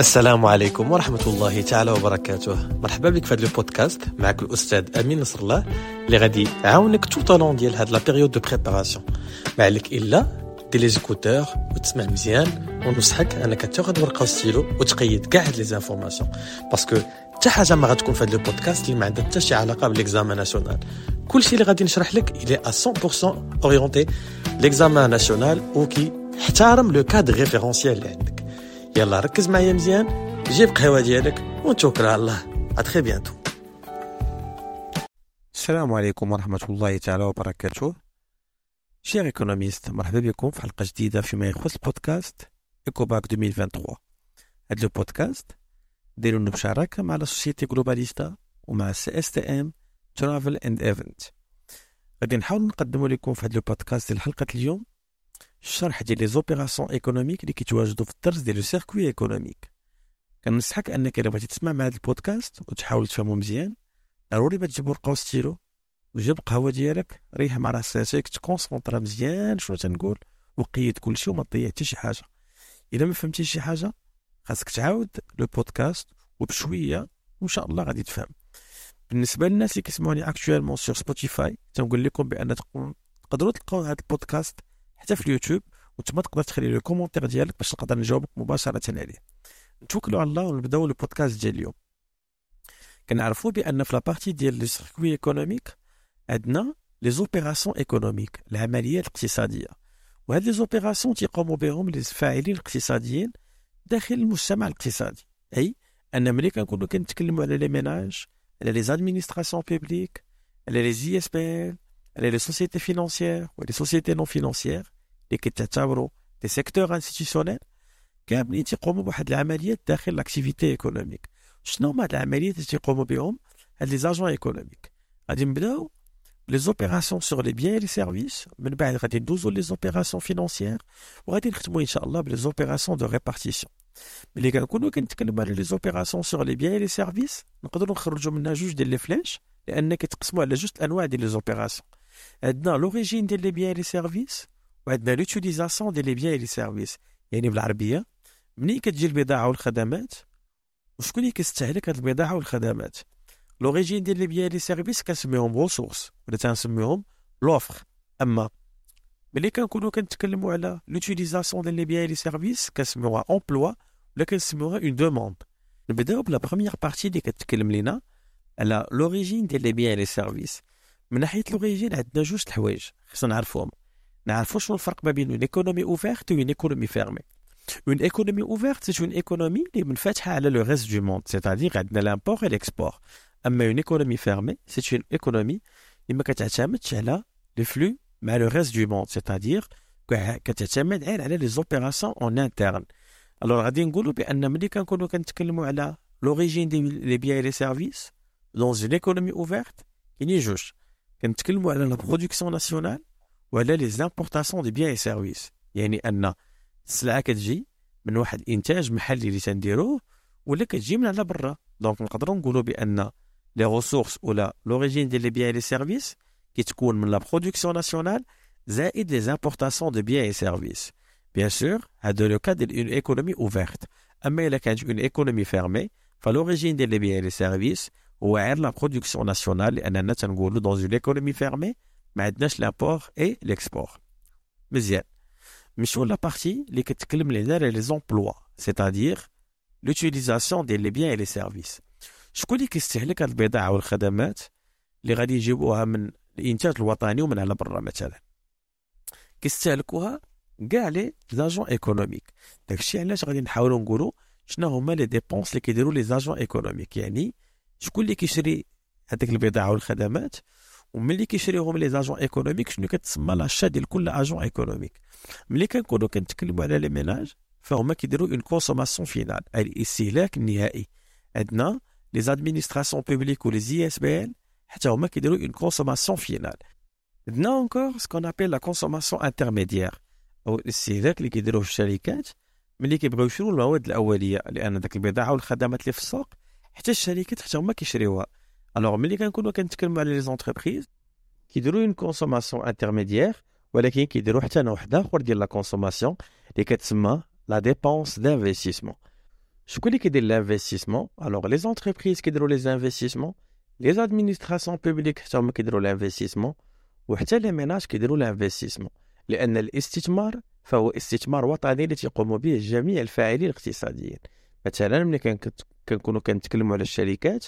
السلام عليكم ورحمة الله تعالى وبركاته. مرحبا بك في هذا البودكاست معك الأستاذ أمين نصر الله اللي غادي يعاونك tout au long ديال هاد la période de préparation ما عليك إلا دير les écouteurs وتسمع مزيان ونصحك أنك تاخذ ورقه وستيلو وتقيد كاع هاد les informations parce que حتى حاجة ما غتكون في هاد البودكاست اللي ما عندها حتى شي علاقة بال examen national كلشي اللي غادي نشرح لك il est à 100% orienté l'examen national وكي احترم le cadre référentiel اللي عندك يلا ركز معايا مزيان. جيب قهوة ديالك ونتوكل على الله. à très bientôt السلام عليكم ورحمة الله تعالى وبركاته. chers économistes مرحبا بكم في حلقة جديدة فيما يخص podcast Eco Bac 2023 هاد le podcast ديرو بشراكة مع la société Globalista ومع CSTM Travel and Event غادي نحاول نقدمو لكم في هاد le podcast ديال حلقة اليوم. الشرح ديال les opérations économiques اللي كيتواجدوا في الدرس ديال circuit économique. كنصحك انك الا بغيتي تسمع مع هذا البودكاست وتحاول تفهمو مزيان ضروري باش تجيب ورقه وستيلو وجيب القهوة ديالك ريح مع راسك ت concentra مزيان شنو تنقول؟ وقيد كلشي وما تضيع حتى شي حاجة. إلا ما فهمتيش شي حاجة خاصك تعاود le podcast وبشوية وإن شاء الله غادي تفهم. بالنسبة للناس اللي كيسمعوني actuellement sur Spotify تنقول لكم بأن تقدروا تلقاو هذا البودكاست حتى في اليوتيوب وتما تقدر تخلي les commentaires ديالك باش نقدر نجاوبك مباشرة عليه. نتوكلوا على الله ونبدأو البودكاست ديال اليوم. كنعرفوا بأن في la partie ديال les circuits économiques عندنا les opérations économiques العمليات الاقتصادية. وهاد les opérations تيقوموا بهم الفاعلين الاقتصاديين داخل المجتمع الاقتصادي. أي؟ أن ملي كنكونوا كنتكلموا على les ménages على les administrations publiques على les ISB على les sociétés financières و les sociétés non financières اللي كتعتبروا des secteurs institutionnels كاملين تيقوموا بواحد العمليات داخل l'activité économique شنو هما هاد العمليات اللي تيقوموا بهم هاد les agents économiques غادي نبداو les opérations sur les biens les services من بعد غادي ندوزو les opérations financières وغادي نختمو ان شاء الله ب les opérations de répartition ملي كنكونوا كنتكلموا على les opérations sur les biens les services نقدروا نخرجوا منها جوج ديال les flèches لأن كيتقسموا على جوج الانواع ديال les opérations عندنا l'origine ديال les biens les services وعندنا l'utilisation ديال les biens les services يعني بالعربيه منين كتجي البضاعة والخدمات؟ وشكون اللي كيستهلك هاد البضاعة والخدمات؟ l'origine ديال les biens les services كنسميهم ressources ولا تنسميهم l'offre أما ملي كنكونوا كنتكلموا على l'utilisation ديال les biens les services كنسميوها emplois ولا كنسميوها une demande نبداو ب la première partie اللي كتكلم لينا على l'origine ديال les biens les services من ناحية l'origine عندنا جوج الحوايج خصنا نعرفوهم نعرفوا شنو الفرق ما بين une économie ouverte و une économie fermée une économie ouverte c'est une économie اللي منفتحه على le reste du monde c'est-à-dire عندنا l'import et l'export اما une économie fermée c'est une économie اللي ما كتعتمدش على les flux مع le reste du monde c'est-à-dire كتعتمد غير على les opérations en interne alors غادي نقولوا بان ملي كنكونوا كنتكلموا على l'origine des les biens les services dans une économie ouverte كاينين جوج كنتكلموا على la production nationale وعلى les importations des biens et services. يعني أن السلعة كتجي من واحد الانتاج محلي اللي تنديروه ولا كتجي من على برا. donc نقدروا نقولوا بأن les ressources ولا l'origine ديال les biens les services كتكون من la production nationale زائد les importations des biens et services. bien sûr هذا le cas ديال une économie ouverte اما الا كانت une économie fermée ف l'origine ديال les biens les services هو غير la production nationale لاننا تنقولوا dans une économie fermée ما عندناش l'import et l'export مزيان مشو la partie اللي كتكلم لنا على les emplois c'est-à-dire l'utilisation ديال les biens et les services شكون اللي كيستهلك هاد البضاعه والخدمات اللي غادي يجيبوها من الانتاج الوطني ومن على برا مثلا كيستهلكوها كاع les agents économiques داكشي علاش غادي نحاولوا نقولوا شنو هما les dépenses اللي كيديروا les agents économiques يعني شكون اللي كيشري هذيك البضاعة والخدمات؟ وملي كيشريوهم les agents économiques شنو كتسمى l'achat ديال كل agent économique. ملي كنكونوا كنتكلموا على les ménages فهما كيديروا une consommation finale اي الاستهلاك النهائي عندنا les administrations publiques و les ISBL حتى هما كيديروا une consommation finale عندنا encore ce qu'on appelle la consommation intermédiaire أو الاستهلاك اللي كيديروه الشركات ملي كيبغيو يشريو المواد الأولية لأن داك البضاعة والخدمات اللي في السوق حتى الشركات حتى هما كيشريوها. Alors ملي كنكونوا كنتكلموا على les entreprises كيديروا une consommation intermédiaire ولكن كيديروا حتى نوع واحد آخر ديال la consommation اللي كتسمى la dépense d'investissement شكون اللي كيدير ال investissement alors les entreprises كيديروا les investissements les administrations publiques حتى هما كيديروا ال investissement وحتى les ménages كيديروا ال investissement لأن الاستثمار فهو استثمار وطني التي يقوم به جميع الفاعلين الاقتصاديين. مثلا ملي كنكونوا كنتكلموا على الشركات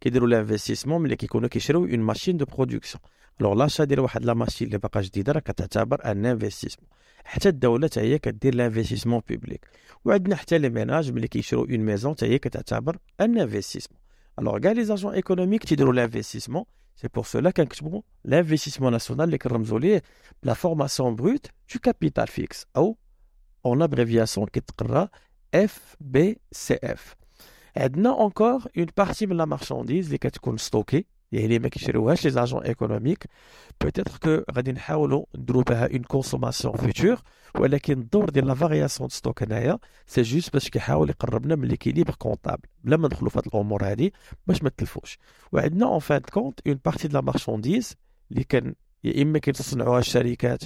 كيديروا ال investissement ملي كيكونوا كيشريو une machine de production alors l'achat ديال واحد la machine اللي باقا جديدة راه كتعتبر un investissement حتى الدولة حتى هي كدير l'investissement public وعندنا حتى les ménages ملي كيشرو une maison حتى هي كتعتبر un investissement alors كاع les agents économiques تيديروا l'investissement c'est pour cela كنكتبوا l'investissement national اللي كنرمزوا ليه la formation brute de capital fixe أو une abréviation كيتقرا FBCF عندنا encore une partie من la marchandise اللي كتكون stockée يعني ما كيشريوهاش les agents économiques peut-être que غادي نحاولوا نديروا بها une consommation future ولكن الدور ديال la variation de stock هنايا c'est juste باش كيحاول يقربنا من l'équilibre comptable بلا ما ندخلوا في هاد الأمور هادي باش ما تلفوش وعندنا en fin de compte une partie de la marchandise اللي كان يا اما كيتصنعوها الشركات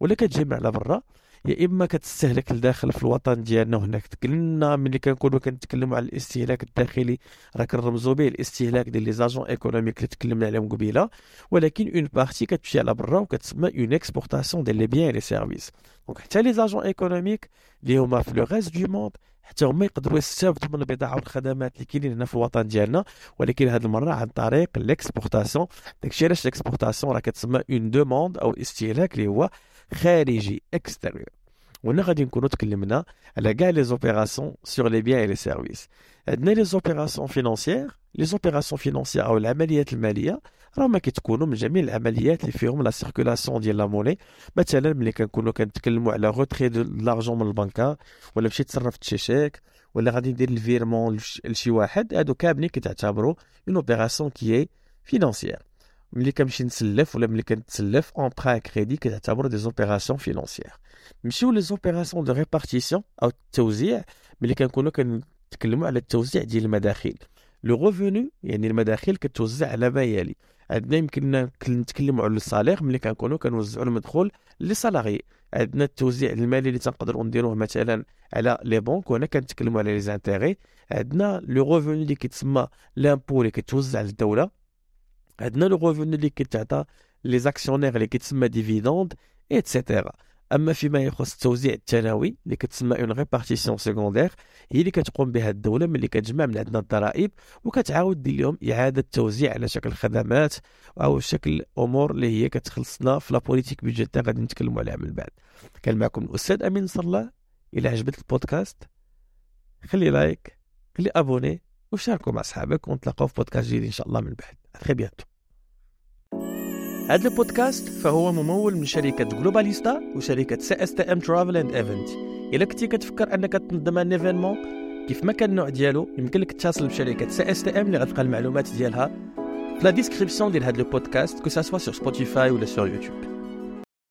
ولا كتجي من على برا يا إما كتستهلك لداخل في الوطن ديالنا وهناك تكلمنا ملي كنكونوا كنتكلموا على الاستهلاك الداخلي راه كنرمزوا به الاستهلاك ديال les agents économiques اللي تكلمنا عليهم قبيلة. ولكن une partie كتمشي على برا وكتسمى une exportation ديال les biens les services donc حتى les agents économiques اللي هما في le reste du monde حتى هما يقدروا يستافدوا من البضاعه والخدمات اللي كاينين هنا في الوطن ديالنا. ولكن هذه المرة عن طريق ال exportation داكشي علاش ال exportation راه كتسمى une demande أو الاستهلاك اللي هو خارجي extérieure وهنا غادي نكونوا تكلمنا على كاع les opérations sur les biens et les services عندنا les opérations financières les opérations financières أو العمليات المالية راهما كيتكونوا من جميع العمليات اللي فيهم la circulation ديال la monnaie مثلا ملي كنكونوا كنتكلموا على retrait de l'argent من البنكة ولا مشيت تصرفت شي شيك ولا غادي ندير ال virement لشي واحد هادو كاملين كتعتبروا une opération qui financière ملي كنمشي نسلف ولا ملي كنتسلف en prend crédit كتعتبر des opérations financières نمشيو les opérations de répartition أو التوزيع ملي كنكونوا كنتكلموا على التوزيع ديال المداخيل le revenu يعني المداخيل كتوزع على ما يلي. عندنا يمكن نتكلموا على ال salaire ملي كنكونوا كنوزعوا المدخول les salariés عندنا التوزيع المالي اللي تنقدروا نديروه مثلا على les banques وهنا كنتكلموا على les intérêts عندنا le revenu اللي كيتسمى l'impôt اللي كتوزع للدولة. عندنا le revenu اللي كيتعطى les actionnaires اللي كيتسمى dividende et cetera أما فيما يخص التوزيع الثانوي اللي كتسمى une répartition secondaire هي اللي كتقوم بها الدولة ملي كتجمع من عندنا الضرائب وكتعاود دير لهم إعادة توزيع على شكل خدمات أو شكل أمور اللي هي كتخلصنا في la politique budgétaire غادي نتكلموا عليها من بعد. كان معكم الأستاذ أمين نصر الله إلى عجبك البودكاست خلي like خلي abonné وشاركوا مع أصحابك ونتلاقاو في بودكاست جديد إن شاء الله من بعد. Très bientôt. هذا البودكاست فهو ممول من شركة Globalista وشركة CSTM Travel and Event إلا كنتي كتفكر أنك تنظم un événement كيف ما كان النوع ديالو يمكن لك تتصل بشركة CSTM اللي غتلقى المعلومات ديالها في la description ديال هذا البودكاست que ce soit sur Spotify ولا sur YouTube